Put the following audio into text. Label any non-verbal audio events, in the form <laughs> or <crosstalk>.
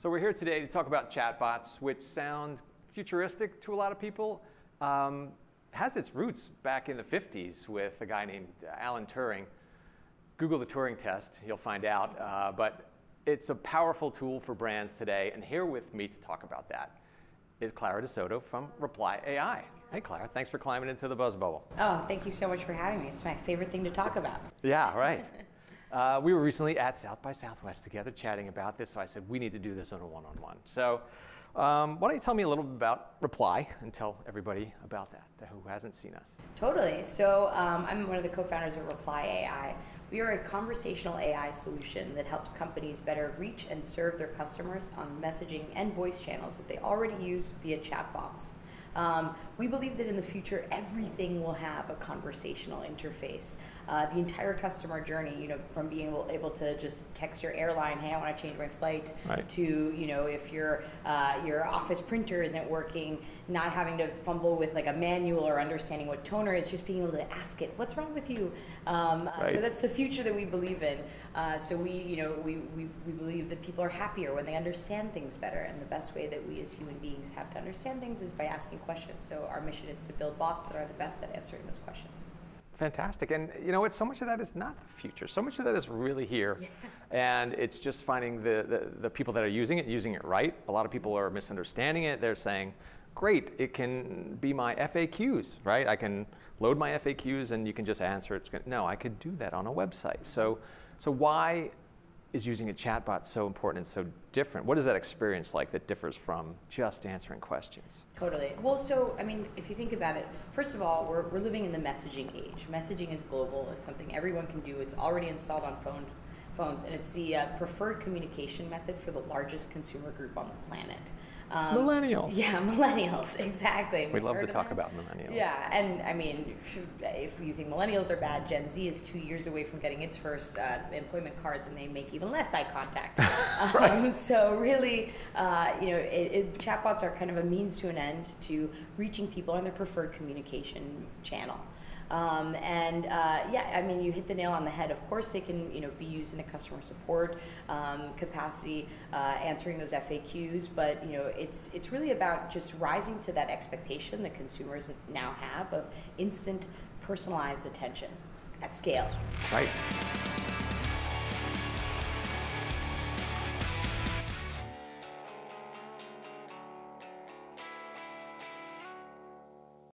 So we're here today to talk about chatbots, which sound futuristic to a lot of people. Um, has its roots back in the 50s with a guy named Alan Turing. Google the Turing test, you'll find out. Uh, but it's a powerful tool for brands today. And here with me to talk about that is Clara de Soto from Reply AI. Hey, Clara, thanks for climbing into the buzz bubble. Oh, thank you so much for having me. It's my favorite thing to talk about. Yeah, right. <laughs> Uh, we were recently at South by Southwest together chatting about this, so I said we need to do this on a one on one. So, um, why don't you tell me a little bit about Reply and tell everybody about that who hasn't seen us? Totally. So, um, I'm one of the co founders of Reply AI. We are a conversational AI solution that helps companies better reach and serve their customers on messaging and voice channels that they already use via chatbots. Um, we believe that in the future, everything will have a conversational interface. Uh, the entire customer journey, you know, from being able, able to just text your airline, hey, I want to change my flight, right. to, you know, if your, uh, your office printer isn't working, not having to fumble with like a manual or understanding what toner is, just being able to ask it, what's wrong with you? Um, right. So that's the future that we believe in. Uh, so we, you know, we, we, we believe that people are happier when they understand things better, and the best way that we as human beings have to understand things is by asking questions. So our mission is to build bots that are the best at answering those questions. Fantastic. And you know what? So much of that is not the future. So much of that is really here. Yeah. And it's just finding the, the, the, people that are using it, using it right. A lot of people are misunderstanding it. They're saying, great, it can be my FAQs, right? I can load my FAQs and you can just answer it. No, I could do that on a website. So, so why is using a chatbot so important and so different? What is that experience like that differs from just answering questions? Totally. Well, so, I mean, if you think about it, first of all, we're, we're living in the messaging age. Messaging is global, it's something everyone can do, it's already installed on phone, phones, and it's the uh, preferred communication method for the largest consumer group on the planet. Um, millennials. Yeah, <laughs> millennials, exactly. We love to talk about millennials. Yeah, and I mean, if you think millennials are bad, Gen Z is two years away from getting its first uh, employment cards, and they make even less eye contact. <laughs> right. um, so really, uh, you know, it, it, chatbots are kind of a means to an end to reaching people on their preferred communication channel. Um, and uh, yeah, I mean, you hit the nail on the head. Of course, they can you know be used in a customer support um, capacity, uh, answering those FAQs. But you know, it's it's really about just rising to that expectation that consumers now have of instant, personalized attention at scale. Right.